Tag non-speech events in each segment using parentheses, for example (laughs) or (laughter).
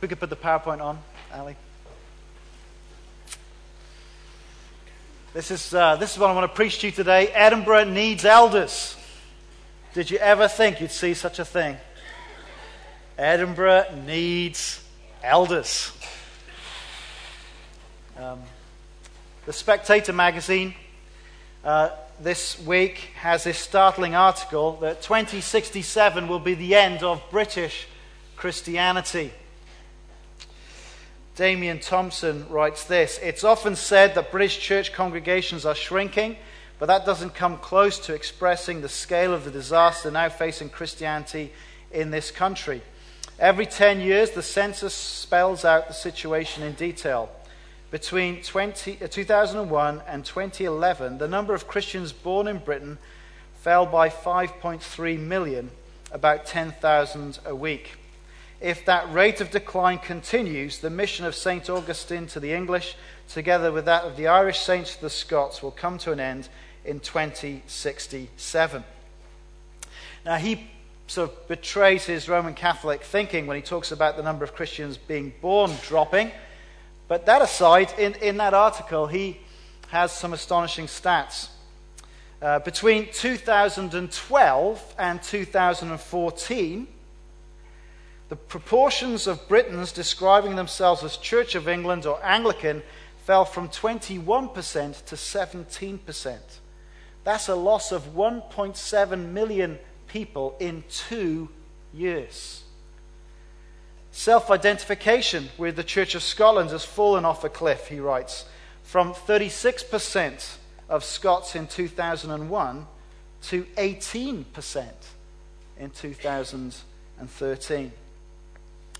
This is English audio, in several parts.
We could put the PowerPoint on, Ali. This is, uh, this is what I want to preach to you today. Edinburgh needs elders. Did you ever think you'd see such a thing? Edinburgh needs elders. Um, the Spectator magazine uh, this week has this startling article that 2067 will be the end of British Christianity. Damian Thompson writes this It's often said that British church congregations are shrinking, but that doesn't come close to expressing the scale of the disaster now facing Christianity in this country. Every 10 years, the census spells out the situation in detail. Between 20, uh, 2001 and 2011, the number of Christians born in Britain fell by 5.3 million, about 10,000 a week. If that rate of decline continues, the mission of St. Augustine to the English, together with that of the Irish saints to the Scots, will come to an end in 2067. Now, he sort of betrays his Roman Catholic thinking when he talks about the number of Christians being born dropping. But that aside, in, in that article, he has some astonishing stats. Uh, between 2012 and 2014, the proportions of Britons describing themselves as Church of England or Anglican fell from 21% to 17%. That's a loss of 1.7 million people in two years. Self identification with the Church of Scotland has fallen off a cliff, he writes, from 36% of Scots in 2001 to 18% in 2013.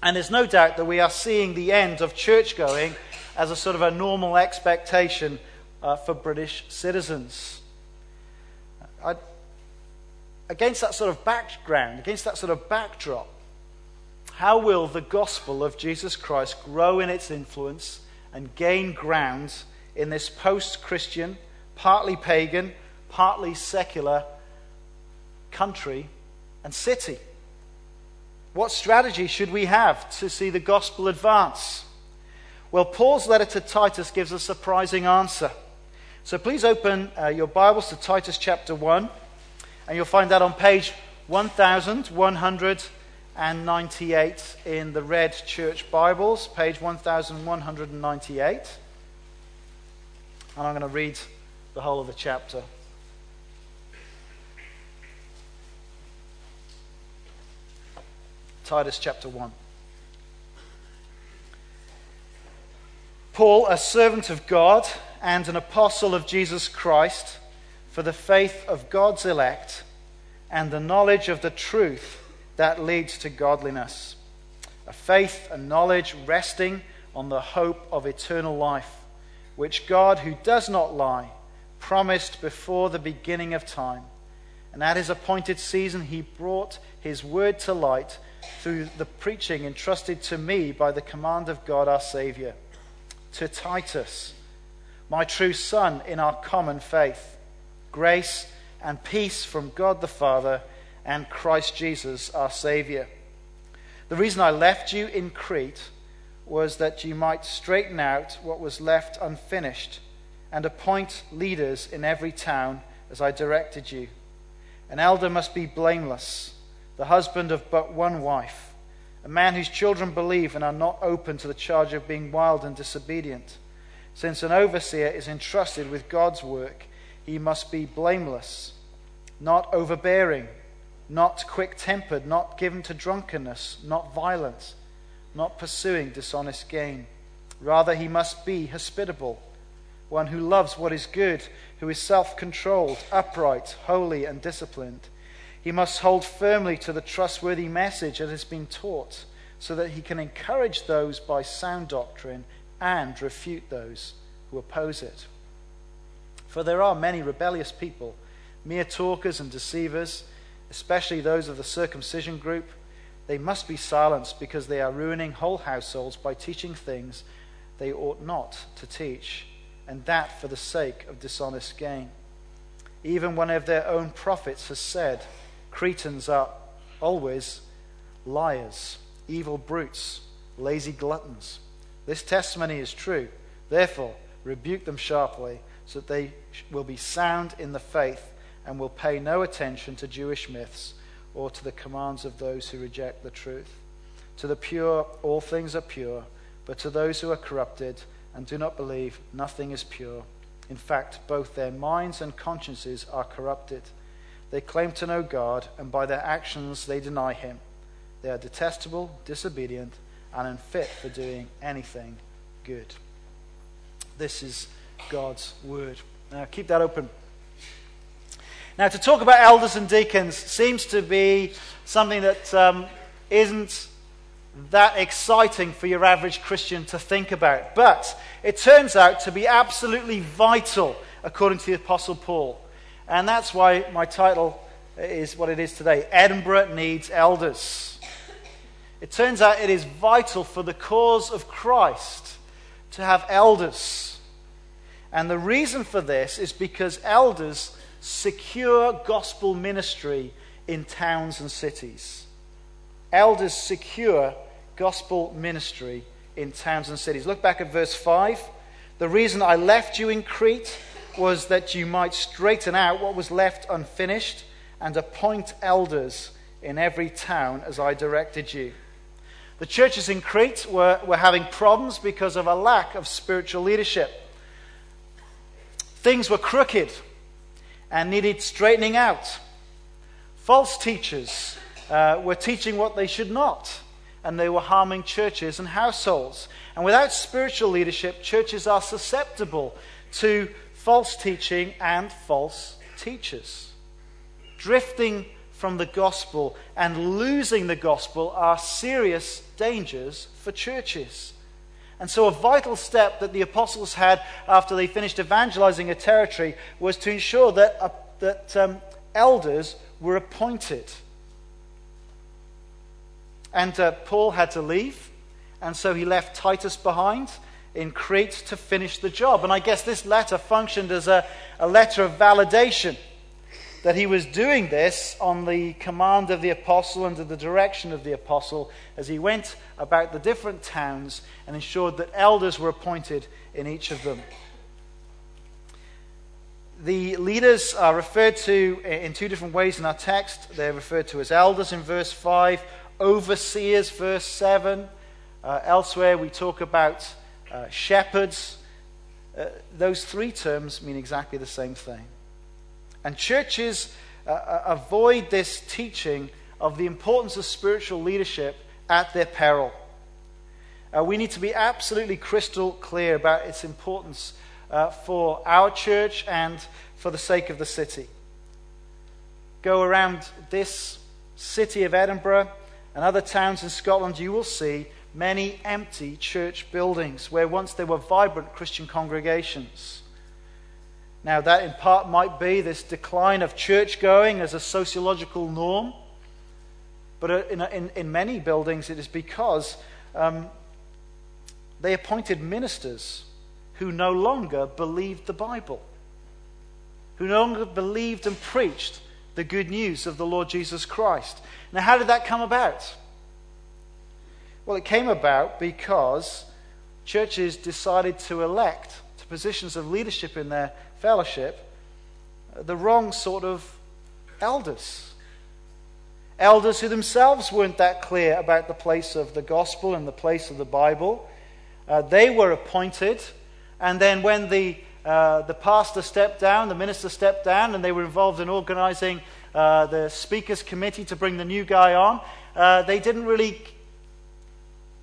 And there's no doubt that we are seeing the end of church going as a sort of a normal expectation uh, for British citizens. I, against that sort of background, against that sort of backdrop, how will the gospel of Jesus Christ grow in its influence and gain ground in this post Christian, partly pagan, partly secular country and city? What strategy should we have to see the gospel advance? Well, Paul's letter to Titus gives a surprising answer. So please open uh, your Bibles to Titus chapter 1, and you'll find that on page 1198 in the Red Church Bibles, page 1198. And I'm going to read the whole of the chapter. Titus chapter 1. Paul, a servant of God and an apostle of Jesus Christ, for the faith of God's elect and the knowledge of the truth that leads to godliness. A faith and knowledge resting on the hope of eternal life, which God, who does not lie, promised before the beginning of time. And at his appointed season, he brought his word to light through the preaching entrusted to me by the command of God our Saviour. To Titus, my true son in our common faith, grace and peace from God the Father and Christ Jesus our Saviour. The reason I left you in Crete was that you might straighten out what was left unfinished and appoint leaders in every town as I directed you. An elder must be blameless the husband of but one wife, a man whose children believe and are not open to the charge of being wild and disobedient. Since an overseer is entrusted with God's work, he must be blameless, not overbearing, not quick tempered, not given to drunkenness, not violent, not pursuing dishonest gain. Rather, he must be hospitable, one who loves what is good, who is self controlled, upright, holy, and disciplined. He must hold firmly to the trustworthy message that has been taught so that he can encourage those by sound doctrine and refute those who oppose it. For there are many rebellious people, mere talkers and deceivers, especially those of the circumcision group. They must be silenced because they are ruining whole households by teaching things they ought not to teach, and that for the sake of dishonest gain. Even one of their own prophets has said, Cretans are always liars, evil brutes, lazy gluttons. This testimony is true. Therefore, rebuke them sharply, so that they will be sound in the faith and will pay no attention to Jewish myths or to the commands of those who reject the truth. To the pure, all things are pure, but to those who are corrupted and do not believe, nothing is pure. In fact, both their minds and consciences are corrupted. They claim to know God, and by their actions they deny Him. They are detestable, disobedient, and unfit for doing anything good. This is God's word. Now, keep that open. Now, to talk about elders and deacons seems to be something that um, not that exciting for your average Christian to think about. But it turns out to be absolutely vital, according to the Apostle Paul. And that's why my title is what it is today Edinburgh Needs Elders. It turns out it is vital for the cause of Christ to have elders. And the reason for this is because elders secure gospel ministry in towns and cities. Elders secure gospel ministry in towns and cities. Look back at verse 5. The reason I left you in Crete was that you might straighten out what was left unfinished and appoint elders in every town as I directed you. The churches in Crete were, were having problems because of a lack of spiritual leadership. Things were crooked and needed straightening out. False teachers uh, were teaching what they should not, and they were harming churches and households. And without spiritual leadership, churches are susceptible to false teaching and false teachers. Drifting from the gospel and losing the gospel are serious dangers for churches. And so, a vital step that the apostles had after they finished evangelizing a territory was to ensure that, uh, that um, elders were appointed. And uh, Paul had to leave, and so he left Titus behind in Crete to finish the job. And I guess this letter functioned as a, a letter of validation that he was doing this on the command of the apostle, under the direction of the apostle, as he went about the different towns and ensured that elders were appointed in each of them. The leaders are referred to in two different ways in our text. They're referred to as elders in verse 5, overseers, verse 7. Uh, elsewhere, we talk about uh, shepherds. Uh, those three terms mean exactly the same thing. And churches uh, uh, avoid this teaching of the importance of spiritual leadership at their peril. Uh, we need to be absolutely crystal clear about its importance uh, for our church and for the sake of the city. Go around this city of Edinburgh and other towns in Scotland, you will see many empty church buildings where once there were vibrant Christian congregations. Now, that in part might be this decline of church going as a sociological norm, but uh, in, in, in many buildings it is because um, they appointed ministers who no longer believed the Bible, who no longer believed and preached the good news of the Lord Jesus Christ. Now, how did that come about? Well, it came about because churches decided to elect to positions of leadership in their fellowship the wrong sort of elders. Elders who themselves weren't that clear about the place of the gospel and the place of the Bible. Uh, they were appointed, and then when the, uh, the pastor stepped down, the minister stepped down, and they were involved in organizing uh, the speakers committee to bring the new guy on, uh, they didn't really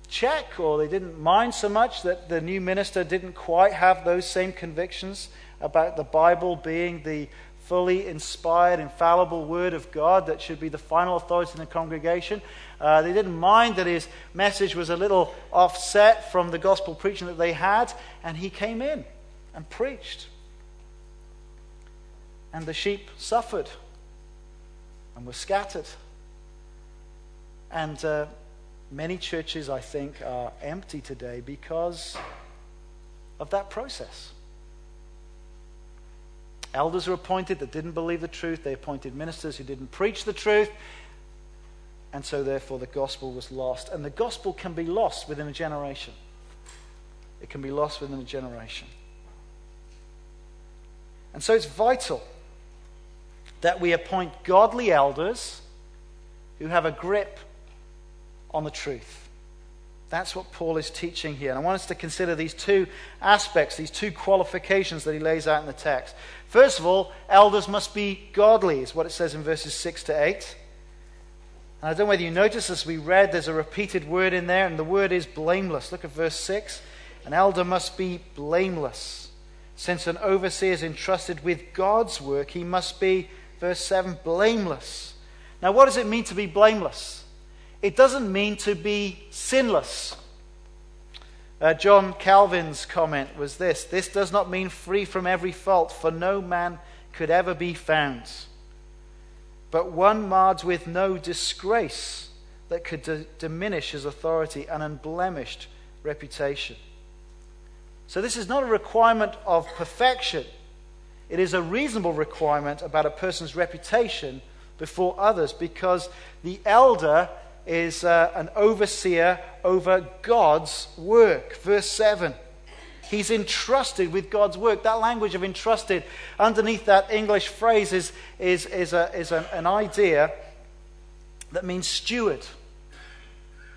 check or they didn't mind so much that the new minister didn't quite have those same convictions about the Bible being the fully inspired, infallible Word of God that should be the final authority in the congregation. Uh, they didn't mind that his message was a little offset from the gospel preaching that they had, and he came in and preached. And the sheep suffered and were scattered. And uh, Many churches, I think, are empty today because of that process. Elders were appointed that didn't believe the truth. They appointed ministers who didn't preach the truth. And so, therefore, the gospel was lost. And the gospel can be lost within a generation. It can be lost within a generation. And so, it's vital that we appoint godly elders who have a grip on the truth. That's what Paul is teaching here. And I want us to consider these two aspects, these two qualifications that he lays out in the text. First of all, elders must be godly, is what it says in verses 6 to 8. And I don't know whether you notice as we read, there's a repeated word in there, and the word is blameless. Look at verse 6. An elder must be blameless. Since an overseer is entrusted with God's work, he must be, verse 7, blameless. Now, what does it mean to be blameless? It doesn't mean to be sinless. Uh, John Calvin's comment was this This does not mean free from every fault, for no man could ever be found, but one marred with no disgrace that could d- diminish his authority and unblemished reputation. So, this is not a requirement of perfection. It is a reasonable requirement about a person's reputation before others because the elder is uh, an overseer over God's work. Verse 7. He's entrusted with God's work. That language of entrusted, underneath that English phrase, is, is, is, a, is an, an idea that means steward.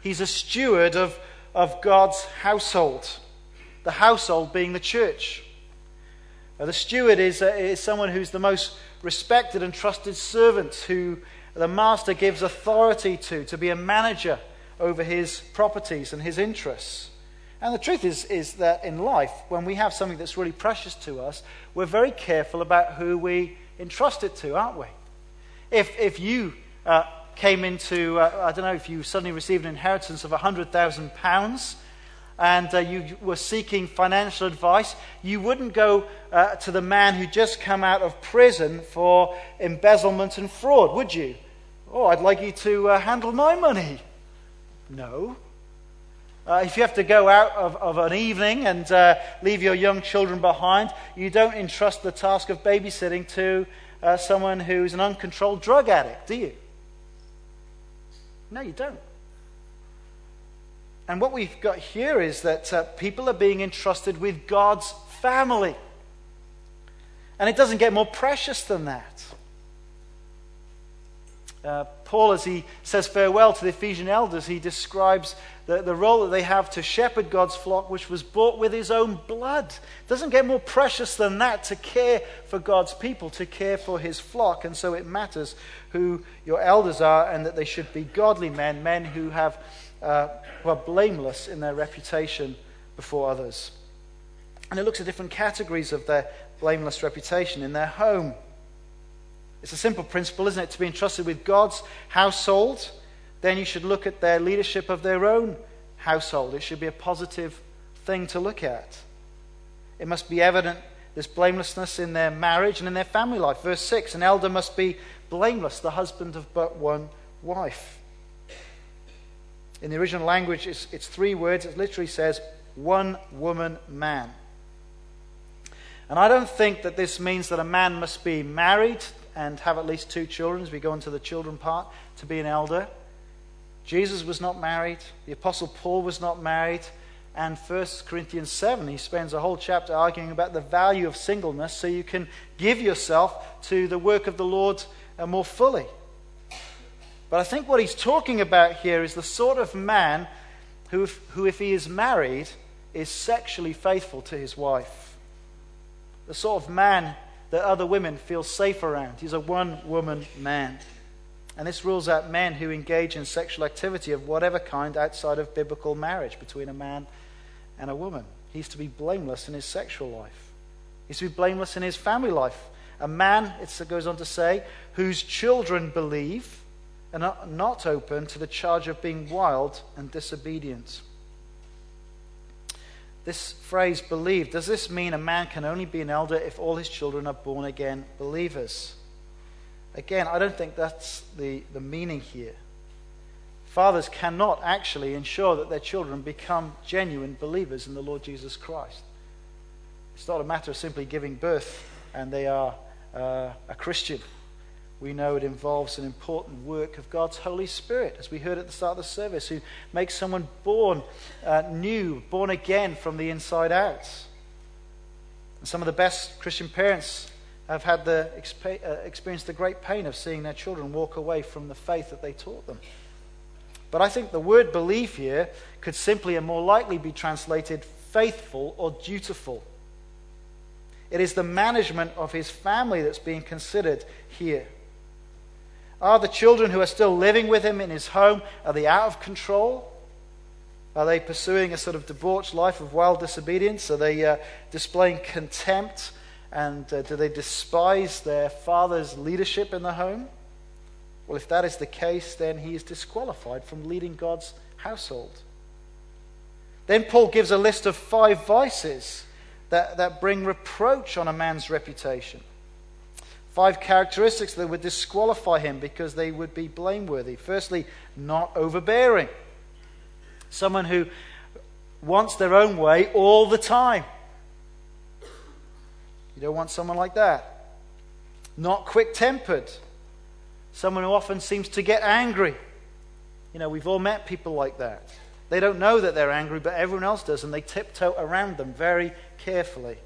He's a steward of, of God's household, the household being the church. Now, the steward is, uh, is someone who's the most respected and trusted servant who the master gives authority to, to be a manager over his properties and his interests. And the truth is, is that in life, when we have something that's really precious to us, we're very careful about who we entrust it to, aren't we? If, if you uh, came into, uh, I don't know, if you suddenly received an inheritance of £100,000 and uh, you were seeking financial advice, you wouldn't go uh, to the man who just come out of prison for embezzlement and fraud, would you? Oh, I'd like you to uh, handle my money. No. Uh, if you have to go out of, of an evening and uh, leave your young children behind, you don't entrust the task of babysitting to uh, someone who's an uncontrolled drug addict, do you? No, you don't. And what we've got here is that uh, people are being entrusted with God's family. And it doesn't get more precious than that. Uh, Paul, as he says farewell to the Ephesian elders, he describes the, the role that they have to shepherd God's flock, which was bought with his own blood. It doesn't get more precious than that to care for God's people, to care for his flock. And so it matters who your elders are and that they should be godly men, men who, have, uh, who are blameless in their reputation before others. And it looks at different categories of their blameless reputation in their home it's a simple principle, isn't it? To be entrusted with God's household, then you should look at their leadership of their own household. It should be a positive thing to look at. It must be evident this blamelessness in their marriage and in their family life. Verse 6 An elder must be blameless, the husband of but one wife. In the original language, it's, it's three words. It literally says, one woman man. And I don't think that this means that a man must be married and have at least two children, as we go into the children part, to be an elder. Jesus was not married. The Apostle Paul was not married. And 1 Corinthians 7, he spends a whole chapter arguing about the value of singleness so you can give yourself to the work of the Lord uh, more fully. But I think what he's talking about here is the sort of man who, if, who, if he is married, is sexually faithful to his wife. The sort of man that other women feel safe around. He's a one woman man. And this rules out men who engage in sexual activity of whatever kind outside of biblical marriage between a man and a woman. He's to be blameless in his sexual life, he's to be blameless in his family life. A man, it goes on to say, whose children believe and are not open to the charge of being wild and disobedient. This phrase, believe, does this mean a man can only be an elder if all his children are born again believers? Again, I don't think that's the, the meaning here. Fathers cannot actually ensure that their children become genuine believers in the Lord Jesus Christ. It's not a matter of simply giving birth and they are uh, a Christian. We know it involves an important work of God's Holy Spirit, as we heard at the start of the service, who makes someone born uh, new, born again from the inside out. And some of the best Christian parents have had the exp- uh, experienced the great pain of seeing their children walk away from the faith that they taught them. But I think the word belief here could simply and more likely be translated faithful or dutiful. It is the management of his family that's being considered here. Are the children who are still living with him in his home, are they out of control? Are they pursuing a sort of debauched life of wild disobedience? Are they uh, displaying contempt? And uh, do they despise their father's leadership in the home? Well, if that is the case, then he is disqualified from leading God's household. Then Paul gives a list of five vices that, that bring reproach on a man's reputation. Five characteristics that would disqualify him because they would be blameworthy. Firstly, not overbearing. Someone who wants their own way all the time. You don't want someone like that. Not quick tempered. Someone who often seems to get angry. You know, we've all met people like that. They don't know that they're angry, but everyone else does, and they tiptoe around them very carefully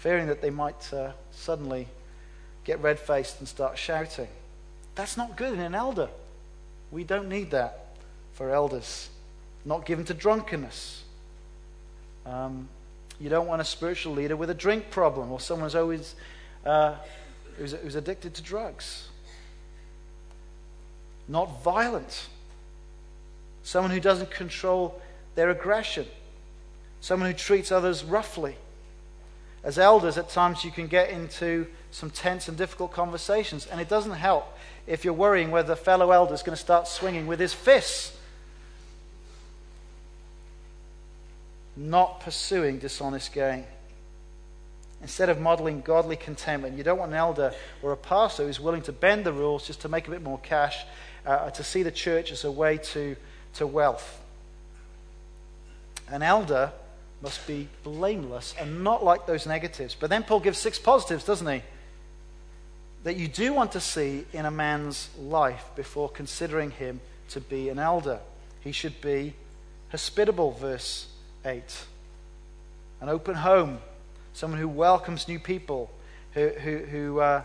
fearing that they might uh, suddenly get red faced and start shouting. That's not good in an elder. We don't need that for elders. Not given to drunkenness. Um, you don't want a spiritual leader with a drink problem or someone who's always uh, who's, who's addicted to drugs. Not violent. Someone who doesn't control their aggression. Someone who treats others roughly as elders, at times you can get into some tense and difficult conversations, and it doesn't help if you're worrying whether a fellow elder is going to start swinging with his fists. Not pursuing dishonest gain. Instead of modeling godly contentment, you don't want an elder or a pastor who's willing to bend the rules just to make a bit more cash, uh, to see the church as a way to, to wealth. An elder must be blameless and not like those negatives. But then Paul gives six positives, doesn't he? That you do want to see in a man's life before considering him to be an elder. He should be hospitable, verse 8. An open home, someone who welcomes new people, who, who, who uh,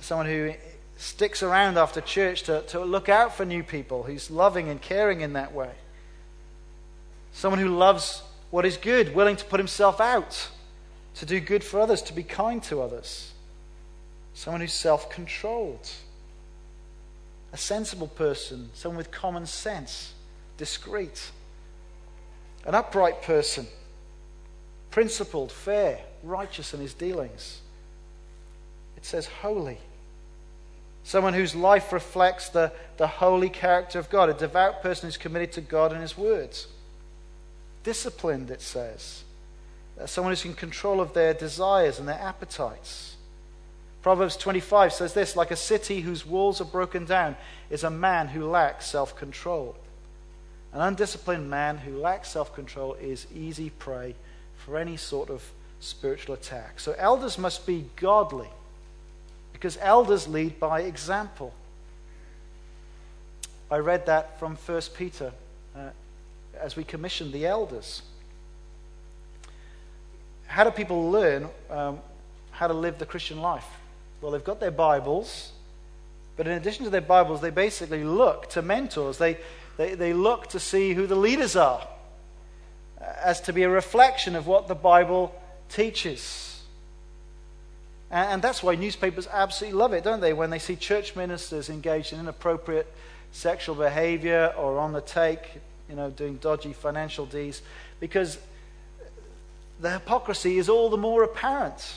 someone who sticks around after church to, to look out for new people, who's loving and caring in that way. Someone who loves what is good, willing to put himself out, to do good for others, to be kind to others. Someone who's self controlled. A sensible person, someone with common sense, discreet. An upright person, principled, fair, righteous in his dealings. It says holy. Someone whose life reflects the, the holy character of God, a devout person who's committed to God and his words disciplined, it says. Someone who's in control of their desires and their appetites. Proverbs 25 says this like a city whose walls are broken down is a man who lacks self control. An undisciplined man who lacks self control is easy prey for any sort of spiritual attack. So elders must be godly because elders lead by example. I read that from 1 Peter uh, as we commission the elders. How do people learn um, how to live the Christian life? Well, they've got their Bibles, but in addition to their Bibles, they basically look to mentors. They, they, they look to see who the leaders are, as to be a reflection of what the Bible teaches. And, and that's why newspapers absolutely love it, don't they? When they see church ministers engaged in inappropriate sexual behavior or on the take, you know, doing dodgy financial deeds, because the hypocrisy is all the more apparent.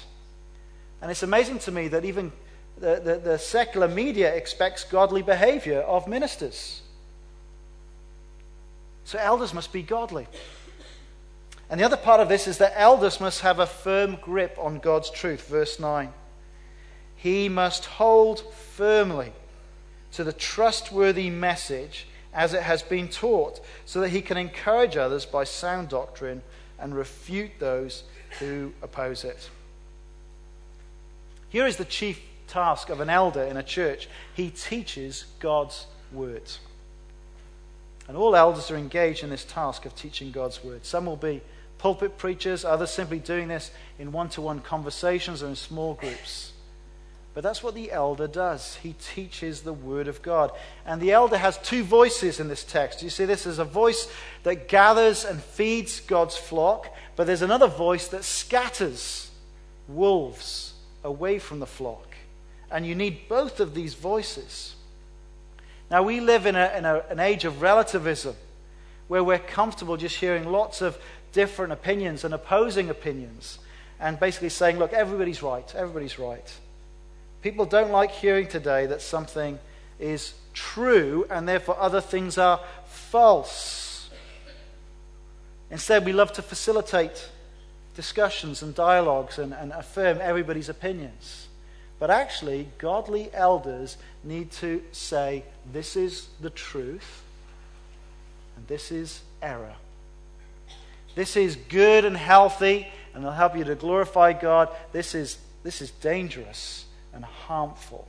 And it's amazing to me that even the, the, the secular media expects godly behavior of ministers. So elders must be godly. And the other part of this is that elders must have a firm grip on God's truth. Verse 9. He must hold firmly to the trustworthy message as it has been taught, so that he can encourage others by sound doctrine and refute those who oppose it. Here is the chief task of an elder in a church. He teaches God's word. And all elders are engaged in this task of teaching God's word. Some will be pulpit preachers, others simply doing this in one to one conversations or in small groups. But that's what the elder does. He teaches the Word of God. And the elder has two voices in this text. You see, this is a voice that gathers and feeds God's flock, but there's another voice that scatters wolves away from the flock. And you need both of these voices. Now, we live in, a, in a, an age of relativism where we're comfortable just hearing lots of different opinions and opposing opinions and basically saying, look, everybody's right, everybody's right. People don't like hearing today that something is true and therefore other things are false. Instead, we love to facilitate discussions and dialogues and, and affirm everybody's opinions. But actually, godly elders need to say, this is the truth and this is error. This is good and healthy and it'll help you to glorify God. This is, this is dangerous and harmful,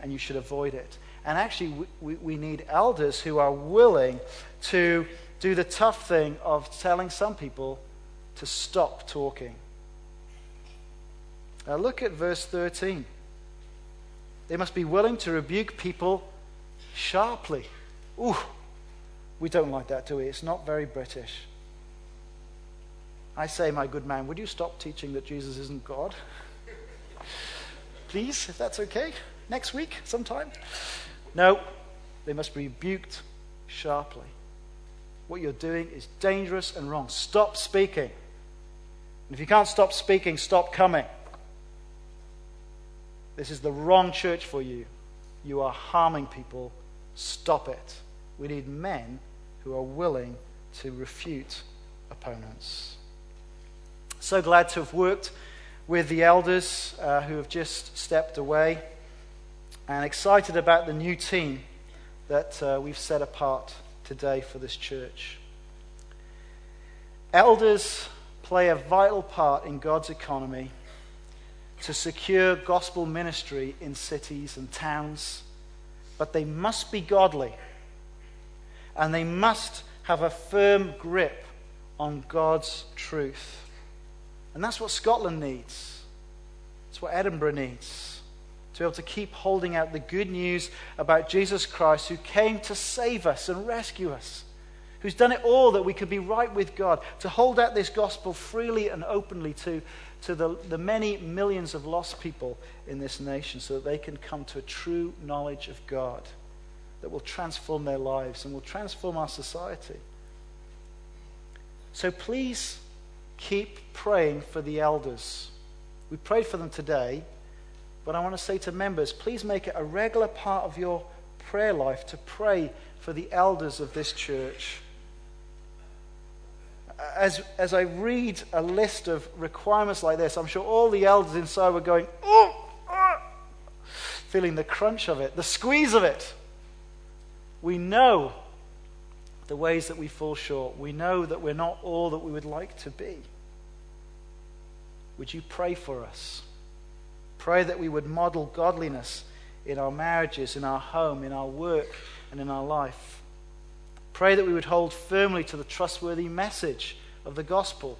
and you should avoid it. And actually, we, we need elders who are willing to do the tough thing of telling some people to stop talking. Now, look at verse 13. They must be willing to rebuke people sharply. Ooh, we don't like that, do we? It's not very British. I say, my good man, would you stop teaching that Jesus isn't God? (laughs) please, if that's okay, next week sometime? No, they must be rebuked sharply. What you're doing is dangerous and wrong. Stop speaking. And if you can't stop speaking, stop coming. This is the wrong church for you. You are harming people. Stop it. We need men who are willing to refute opponents. So glad to have worked with the elders uh, who have just stepped away and excited about the new team that uh, we've set apart today for this church. Elders play a vital part in God's economy to secure gospel ministry in cities and towns, but they must be godly and they must have a firm grip on God's truth. And that's what Scotland needs. It's what Edinburgh needs. To be able to keep holding out the good news about Jesus Christ who came to save us and rescue us, who's done it all that we could be right with God, to hold out this gospel freely and openly to, to the, the many millions of lost people in this nation so that they can come to a true knowledge of God that will transform their lives and will transform our society. So please keep praying for the elders. We prayed for them today, but I want to say to members please make it a regular part of your prayer life to pray for the elders of this church. As, as I read a list of requirements like this, I'm sure all the elders inside were going, oh, oh, feeling the crunch of it, the squeeze of it. We know the ways that we fall short. We know that we're not all that we would like to be. Would you pray for us? Pray that we would model godliness in our marriages, in our home, in our work, and in our life. Pray that we would hold firmly to the trustworthy message of the gospel.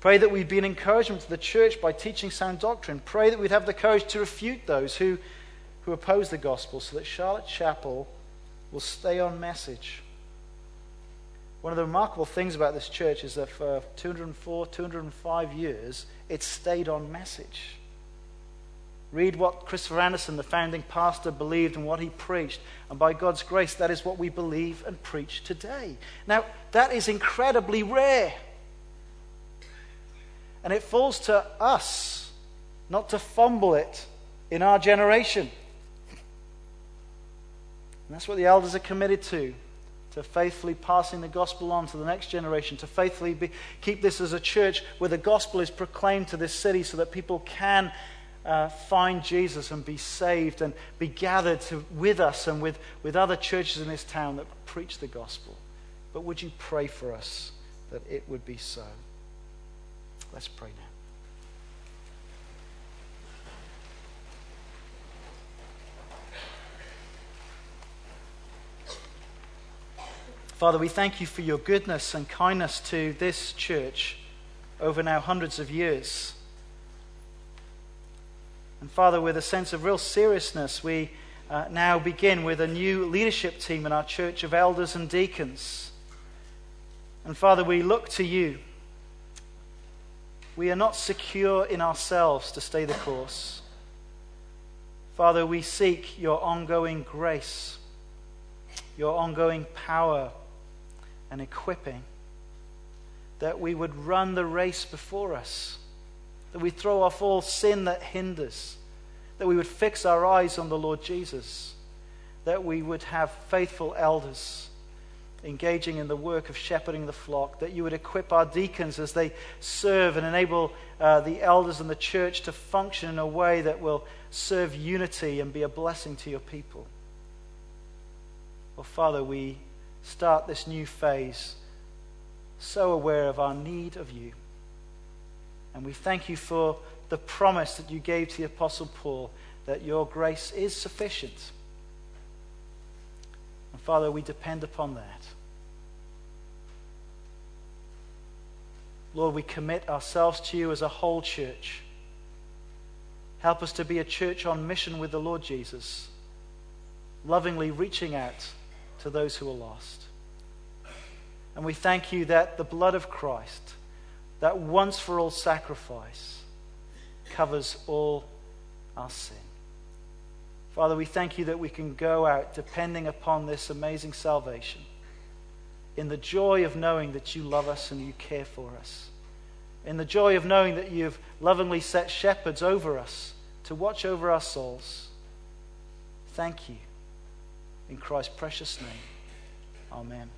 Pray that we'd be an encouragement to the church by teaching sound doctrine. Pray that we'd have the courage to refute those who, who oppose the gospel so that Charlotte Chapel will stay on message. One of the remarkable things about this church is that for 204, 205 years, it stayed on message. Read what Christopher Anderson, the founding pastor, believed and what he preached. And by God's grace, that is what we believe and preach today. Now, that is incredibly rare. And it falls to us not to fumble it in our generation. And that's what the elders are committed to to faithfully passing the gospel on to the next generation, to faithfully be, keep this as a church where the gospel is proclaimed to this city so that people can uh, find Jesus and be saved and be gathered to, with us and with, with other churches in this town that preach the gospel. But would you pray for us that it would be so? Let's pray now. Father, we thank you for your goodness and kindness to this church over now hundreds of years. And Father, with a sense of real seriousness, we uh, now begin with a new leadership team in our church of elders and deacons. And Father, we look to you. We are not secure in ourselves to stay the course. Father, we seek your ongoing grace, your ongoing power and equipping, that we would run the race before us, that we throw off all sin that hinders, that we would fix our eyes on the Lord Jesus, that we would have faithful elders engaging in the work of shepherding the flock, that you would equip our deacons as they serve and enable uh, the elders and the church to function in a way that will serve unity and be a blessing to your people. Well, Father, we start this new phase so aware of our need of you. And we thank you for the promise that you gave to the Apostle Paul that your grace is sufficient. And Father, we depend upon that. Lord, we commit ourselves to you as a whole church. Help us to be a church on mission with the Lord Jesus, lovingly reaching out to those who are lost. And we thank you that the blood of Christ, that once for all sacrifice, covers all our sin. Father, we thank you that we can go out depending upon this amazing salvation in the joy of knowing that you love us and you care for us, in the joy of knowing that you've lovingly set shepherds over us to watch over our souls. Thank you. In Christ's precious name, amen.